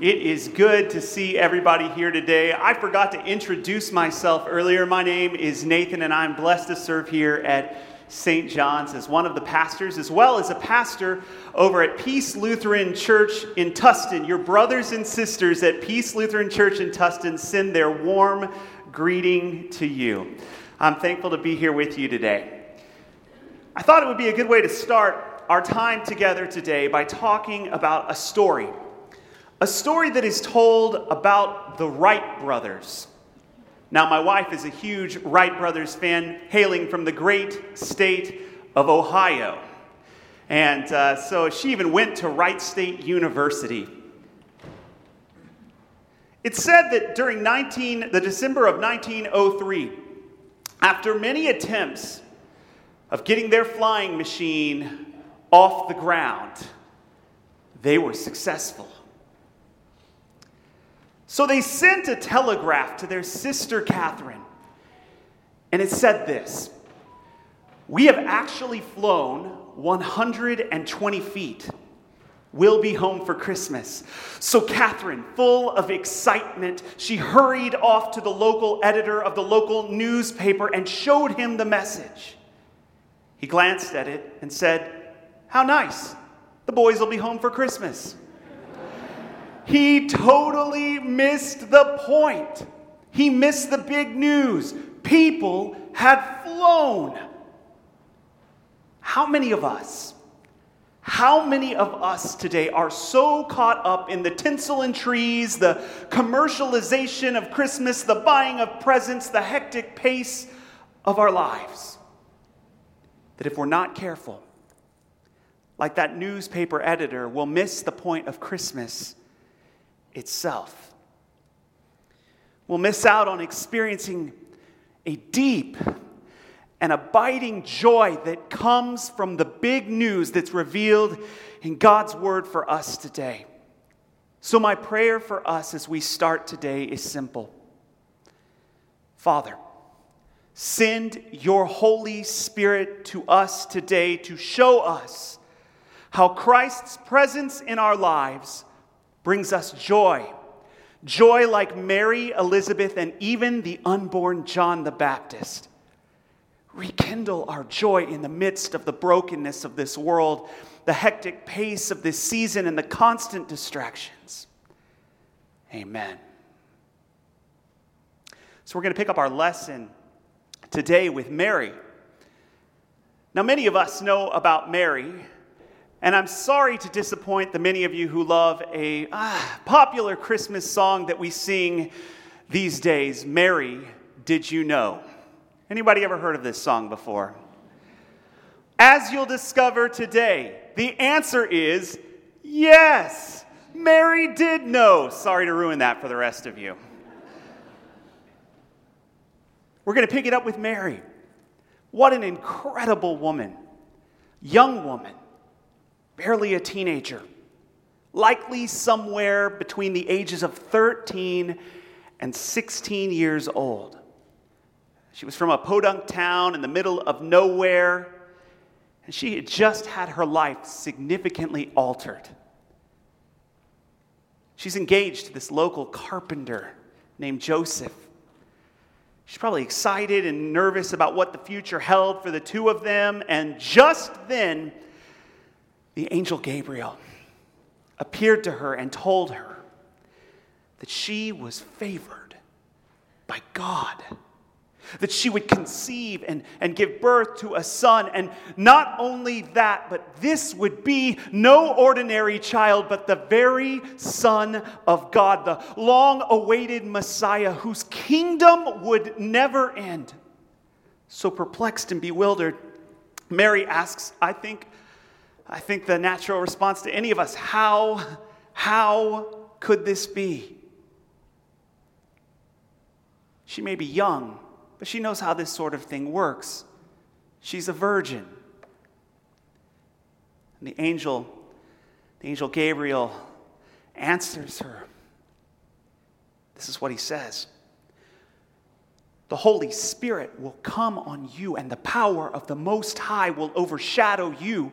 It is good to see everybody here today. I forgot to introduce myself earlier. My name is Nathan, and I'm blessed to serve here at St. John's as one of the pastors, as well as a pastor over at Peace Lutheran Church in Tustin. Your brothers and sisters at Peace Lutheran Church in Tustin send their warm greeting to you. I'm thankful to be here with you today. I thought it would be a good way to start our time together today by talking about a story a story that is told about the Wright brothers. Now, my wife is a huge Wright brothers fan, hailing from the great state of Ohio. And uh, so she even went to Wright State University. It's said that during 19, the December of 1903, after many attempts of getting their flying machine off the ground, they were successful. So they sent a telegraph to their sister Katharine, and it said this We have actually flown 120 feet. We'll be home for Christmas. So, Katharine, full of excitement, she hurried off to the local editor of the local newspaper and showed him the message. He glanced at it and said, How nice. The boys will be home for Christmas. He totally missed the point. He missed the big news. People had flown. How many of us, how many of us today are so caught up in the tinsel and trees, the commercialization of Christmas, the buying of presents, the hectic pace of our lives, that if we're not careful, like that newspaper editor, we'll miss the point of Christmas itself. We'll miss out on experiencing a deep and abiding joy that comes from the big news that's revealed in God's word for us today. So, my prayer for us as we start today is simple Father, send your Holy Spirit to us today to show us how Christ's presence in our lives brings us joy. Joy like Mary, Elizabeth, and even the unborn John the Baptist. Rekindle our joy in the midst of the brokenness of this world, the hectic pace of this season, and the constant distractions. Amen. So, we're going to pick up our lesson today with Mary. Now, many of us know about Mary and I'm sorry to disappoint the many of you who love a ah, popular Christmas song that we sing these days, Mary, Did You Know? Anybody ever heard of this song before? As you'll discover today, the answer is yes. Mary did know. Sorry to ruin that for the rest of you. We're going to pick it up with Mary. What an incredible woman, young woman barely a teenager, likely somewhere between the ages of 13 and 16 years old. She was from a podunk town in the middle of nowhere, and she had just had her life significantly altered. She's engaged to this local carpenter named Joseph. She's probably excited and nervous about what the future held for the two of them, and just then, the angel Gabriel appeared to her and told her that she was favored by God, that she would conceive and, and give birth to a son. And not only that, but this would be no ordinary child, but the very Son of God, the long awaited Messiah whose kingdom would never end. So perplexed and bewildered, Mary asks, I think, I think the natural response to any of us how, how could this be? She may be young, but she knows how this sort of thing works. She's a virgin. And the angel, the angel Gabriel, answers her. This is what he says The Holy Spirit will come on you, and the power of the Most High will overshadow you.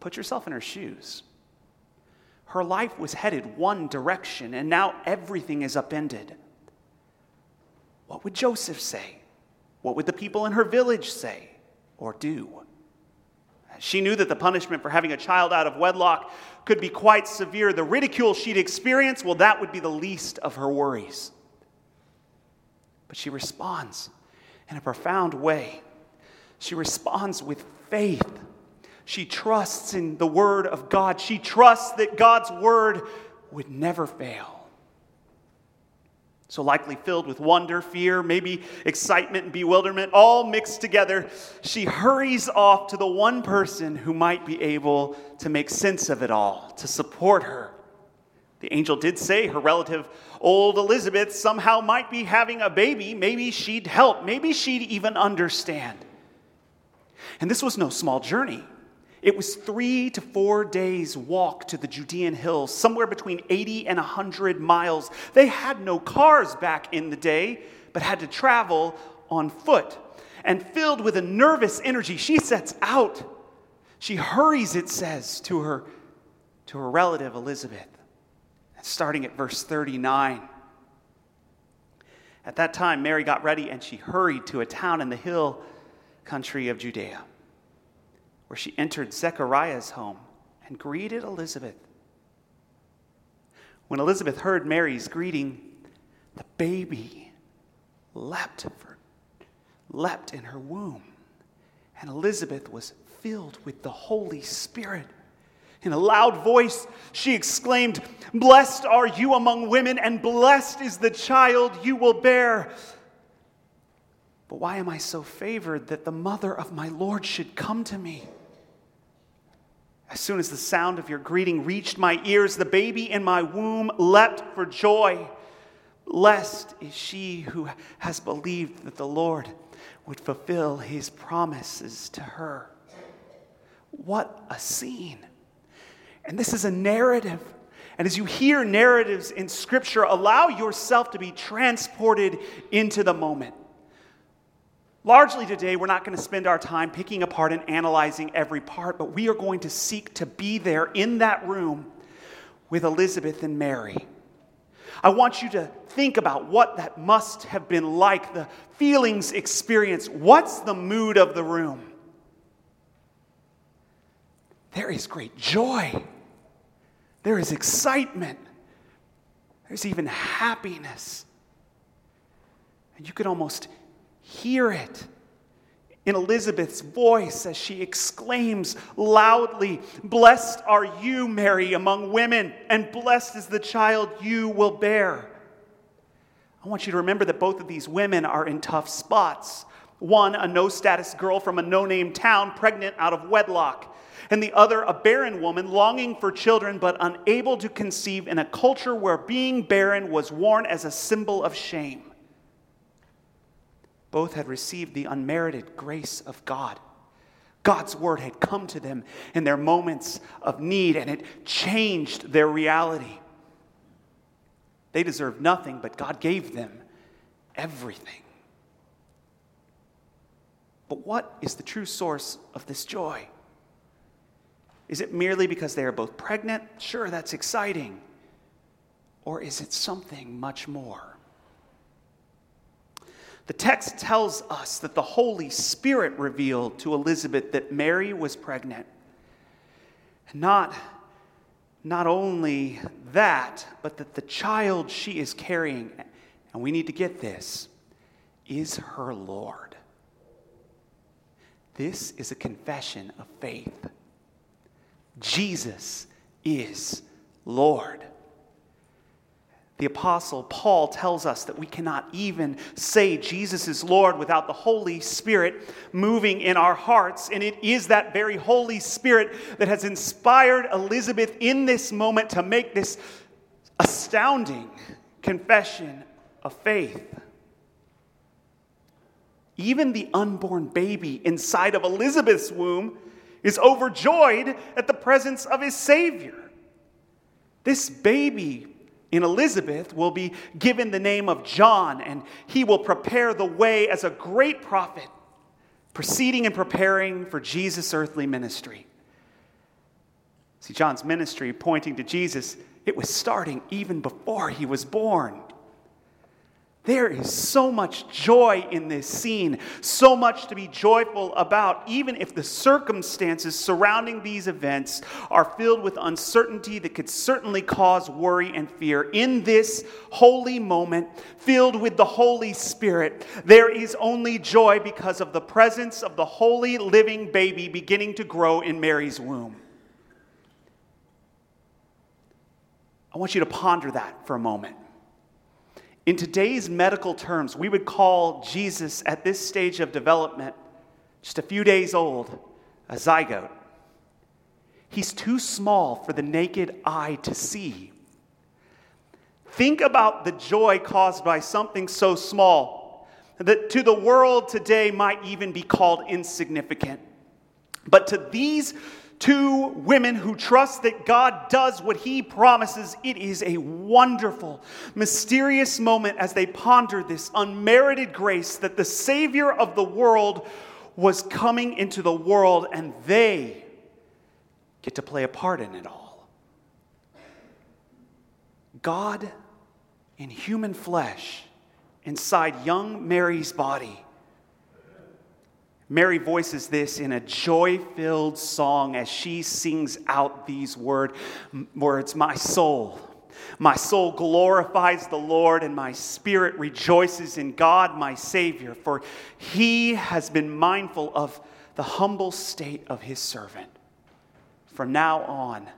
Put yourself in her shoes. Her life was headed one direction, and now everything is upended. What would Joseph say? What would the people in her village say or do? She knew that the punishment for having a child out of wedlock could be quite severe. The ridicule she'd experience, well, that would be the least of her worries. But she responds in a profound way. She responds with faith. She trusts in the Word of God. She trusts that God's Word would never fail. So, likely filled with wonder, fear, maybe excitement and bewilderment, all mixed together, she hurries off to the one person who might be able to make sense of it all, to support her. The angel did say her relative, old Elizabeth, somehow might be having a baby. Maybe she'd help. Maybe she'd even understand. And this was no small journey. It was three to four days' walk to the Judean hills, somewhere between 80 and 100 miles. They had no cars back in the day, but had to travel on foot. And filled with a nervous energy, she sets out. She hurries, it says, to her, to her relative Elizabeth. Starting at verse 39. At that time, Mary got ready and she hurried to a town in the hill country of Judea where she entered Zechariah's home and greeted Elizabeth. When Elizabeth heard Mary's greeting, the baby leapt, for, leapt in her womb, and Elizabeth was filled with the Holy Spirit. In a loud voice, she exclaimed, Blessed are you among women, and blessed is the child you will bear. But why am I so favored that the mother of my Lord should come to me? As soon as the sound of your greeting reached my ears, the baby in my womb leapt for joy. Blessed is she who has believed that the Lord would fulfill his promises to her. What a scene! And this is a narrative. And as you hear narratives in Scripture, allow yourself to be transported into the moment. Largely today, we're not going to spend our time picking apart and analyzing every part, but we are going to seek to be there in that room with Elizabeth and Mary. I want you to think about what that must have been like, the feelings experienced. What's the mood of the room? There is great joy, there is excitement, there's even happiness. And you could almost hear it in Elizabeth's voice as she exclaims loudly, Blessed are you, Mary, among women, and blessed is the child you will bear. I want you to remember that both of these women are in tough spots. One, a no status girl from a no name town, pregnant out of wedlock, and the other, a barren woman longing for children but unable to conceive in a culture where being barren was worn as a symbol of shame. Both had received the unmerited grace of God. God's word had come to them in their moments of need, and it changed their reality. They deserved nothing, but God gave them everything. But what is the true source of this joy? Is it merely because they are both pregnant? Sure, that's exciting. Or is it something much more? The text tells us that the Holy Spirit revealed to Elizabeth that Mary was pregnant. And Not, not only that, but that the child she is carrying, and we need to get this, is her Lord. This is a confession of faith. Jesus is Lord. The Apostle Paul tells us that we cannot even say Jesus is Lord without the Holy Spirit moving in our hearts. And it is that very Holy Spirit that has inspired Elizabeth in this moment to make this astounding confession of faith. Even the unborn baby inside of Elizabeth's womb is overjoyed at the presence of his Savior. This baby in Elizabeth will be given the name of John, and he will prepare the way as a great prophet, proceeding and preparing for Jesus' earthly ministry. See, John's ministry pointing to Jesus, it was starting even before he was born. There is so much joy in this scene, so much to be joyful about, even if the circumstances surrounding these events are filled with uncertainty that could certainly cause worry and fear. In this holy moment, filled with the Holy Spirit, there is only joy because of the presence of the holy living baby beginning to grow in Mary's womb. I want you to ponder that for a moment. In today's medical terms, we would call Jesus at this stage of development, just a few days old, a zygote. He's too small for the naked eye to see. Think about the joy caused by something so small that to the world today might even be called insignificant. But to these two women who trust that God does what He promises. It is a wonderful, mysterious moment as they ponder this unmerited grace that the Savior of the world was coming into the world and they get to play a part in it all. God in human flesh inside young Mary's body Mary voices this in a joy filled song as she sings out these word, words My soul, my soul glorifies the Lord, and my spirit rejoices in God, my Savior, for he has been mindful of the humble state of his servant. From now on,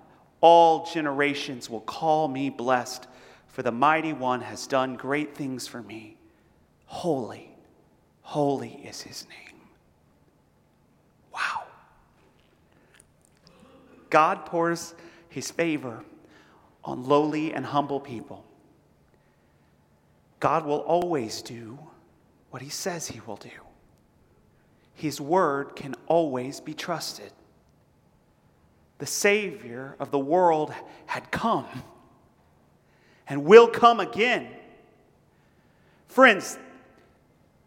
all generations will call me blessed, for the mighty one has done great things for me. Holy, holy is his name. God pours his favor on lowly and humble people. God will always do what he says he will do. His word can always be trusted. The Savior of the world had come and will come again. Friends,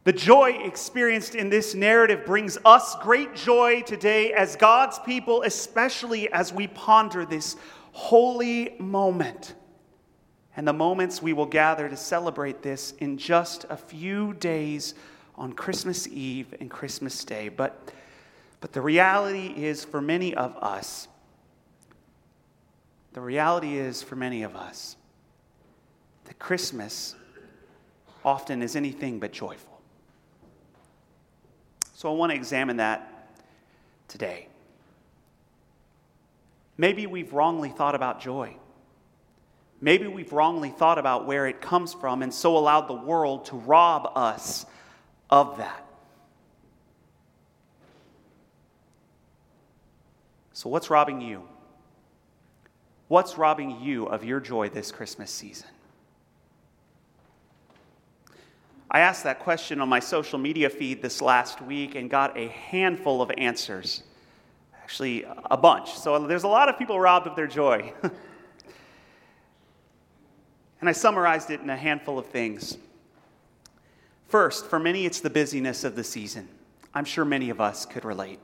the joy experienced in this narrative brings us great joy today as God's people, especially as we ponder this holy moment and the moments we will gather to celebrate this in just a few days on Christmas Eve and Christmas Day. But, but the reality is for many of us, the reality is for many of us that Christmas often is anything but joyful. So I want to examine that today. Maybe we've wrongly thought about joy. Maybe we've wrongly thought about where it comes from and so allowed the world to rob us of that. So, what's robbing you? What's robbing you of your joy this Christmas season? I asked that question on my social media feed this last week and got a handful of answers. Actually, a bunch. So there's a lot of people robbed of their joy. and I summarized it in a handful of things. First, for many, it's the busyness of the season. I'm sure many of us could relate.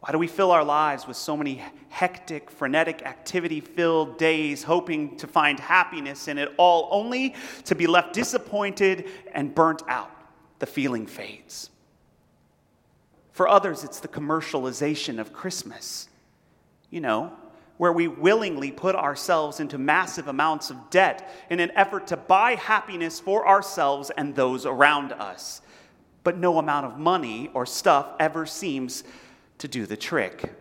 Why do we fill our lives with so many hectic, frenetic, activity filled days, hoping to find happiness in it all, only to be left disappointed and burnt out? The feeling fades. For others, it's the commercialization of Christmas. You know, where we willingly put ourselves into massive amounts of debt in an effort to buy happiness for ourselves and those around us. But no amount of money or stuff ever seems to do the trick.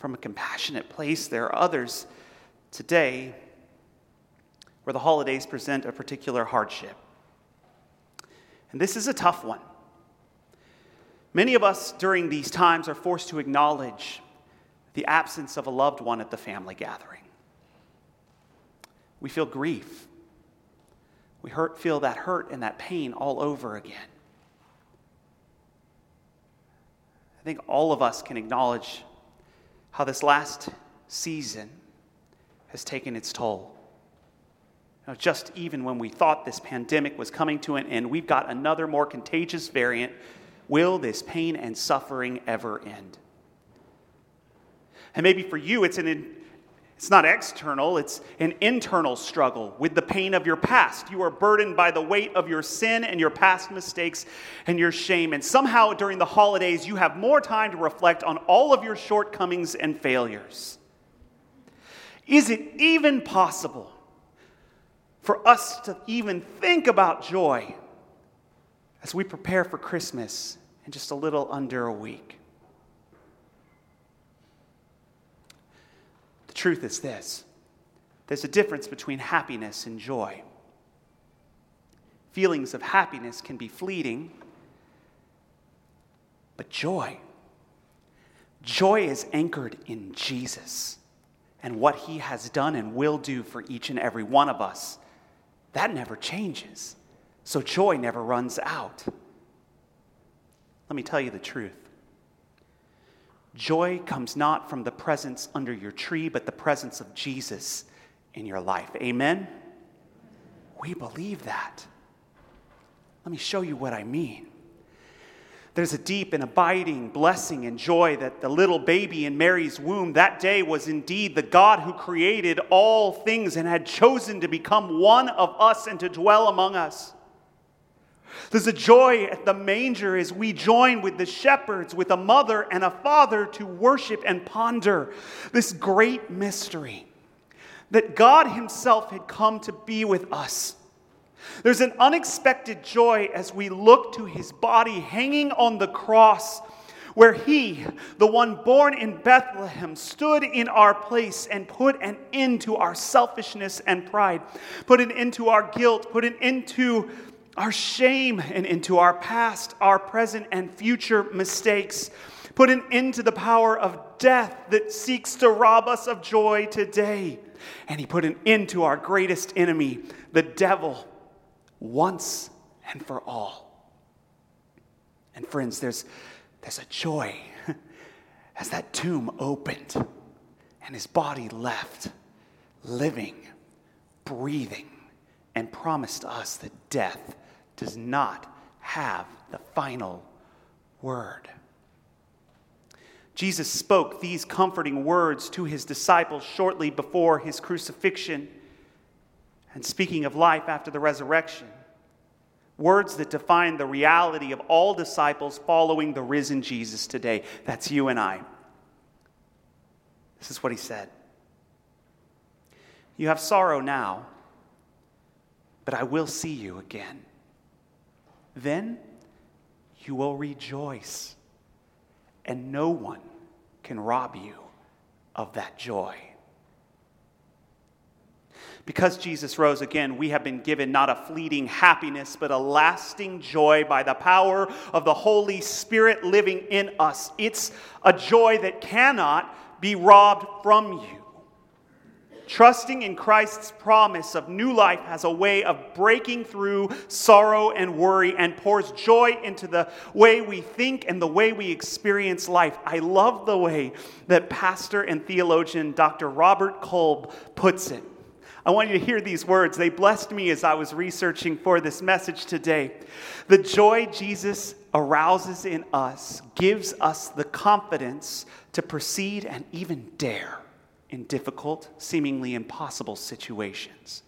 from a compassionate place. There are others today where the holidays present a particular hardship. And this is a tough one. Many of us during these times are forced to acknowledge the absence of a loved one at the family gathering. We feel grief. We hurt, feel that hurt and that pain all over again. I think all of us can acknowledge how this last season has taken its toll. Now, just even when we thought this pandemic was coming to an end, we've got another more contagious variant. Will this pain and suffering ever end? And maybe for you, it's an it's not external, it's an internal struggle with the pain of your past. You are burdened by the weight of your sin and your past mistakes and your shame. And somehow during the holidays, you have more time to reflect on all of your shortcomings and failures. Is it even possible for us to even think about joy as we prepare for Christmas in just a little under a week? Truth is this there's a difference between happiness and joy. Feelings of happiness can be fleeting, but joy, joy is anchored in Jesus and what he has done and will do for each and every one of us. That never changes. So joy never runs out. Let me tell you the truth. Joy comes not from the presence under your tree, but the presence of Jesus in your life. Amen? We believe that. Let me show you what I mean. There's a deep and abiding blessing and joy that the little baby in Mary's womb that day was indeed the God who created all things and had chosen to become one of us and to dwell among us. There's a joy at the manger as we join with the shepherds, with a mother and a father to worship and ponder this great mystery that God Himself had come to be with us. There's an unexpected joy as we look to his body hanging on the cross, where he, the one born in Bethlehem, stood in our place and put an end to our selfishness and pride, put an end to our guilt, put an end to our shame and into our past, our present, and future mistakes. Put an end to the power of death that seeks to rob us of joy today. And he put an end to our greatest enemy, the devil once and for all. And friends, there's, there's a joy as that tomb opened and his body left, living, breathing, and promised us that death does not have the final word. Jesus spoke these comforting words to his disciples shortly before his crucifixion. And speaking of life after the resurrection, words that define the reality of all disciples following the risen Jesus today. That's you and I. This is what he said You have sorrow now, but I will see you again. Then you will rejoice, and no one can rob you of that joy. Because Jesus rose again, we have been given not a fleeting happiness, but a lasting joy by the power of the Holy Spirit living in us. It's a joy that cannot be robbed from you. Trusting in Christ's promise of new life has a way of breaking through sorrow and worry and pours joy into the way we think and the way we experience life. I love the way that pastor and theologian Dr. Robert Kolb puts it. I want you to hear these words. They blessed me as I was researching for this message today. The joy Jesus arouses in us gives us the confidence to proceed and even dare in difficult, seemingly impossible situations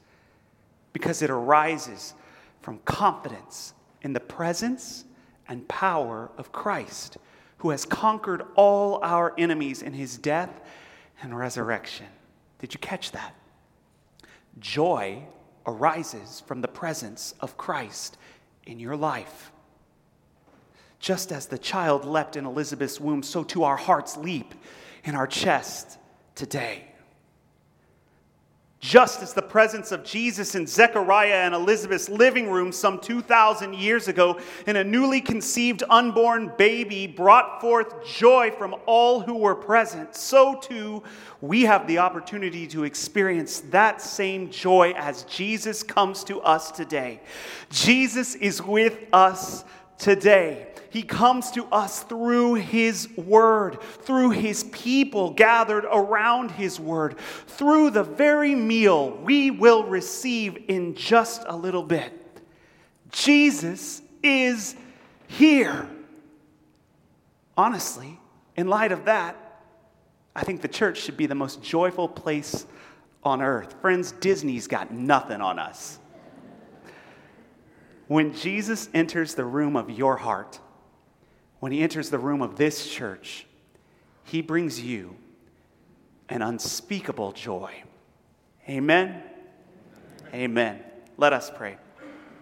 because it arises from confidence in the presence and power of Christ, who has conquered all our enemies in his death and resurrection. Did you catch that? Joy arises from the presence of Christ in your life. Just as the child leapt in Elizabeth's womb, so too our hearts leap in our chest today. Just as the presence of Jesus in Zechariah and Elizabeth's living room some 2,000 years ago in a newly conceived unborn baby brought forth joy from all who were present, so too we have the opportunity to experience that same joy as Jesus comes to us today. Jesus is with us today. He comes to us through His Word, through His people gathered around His Word, through the very meal we will receive in just a little bit. Jesus is here. Honestly, in light of that, I think the church should be the most joyful place on earth. Friends, Disney's got nothing on us. When Jesus enters the room of your heart, when he enters the room of this church, he brings you an unspeakable joy. Amen. Amen. Let us pray.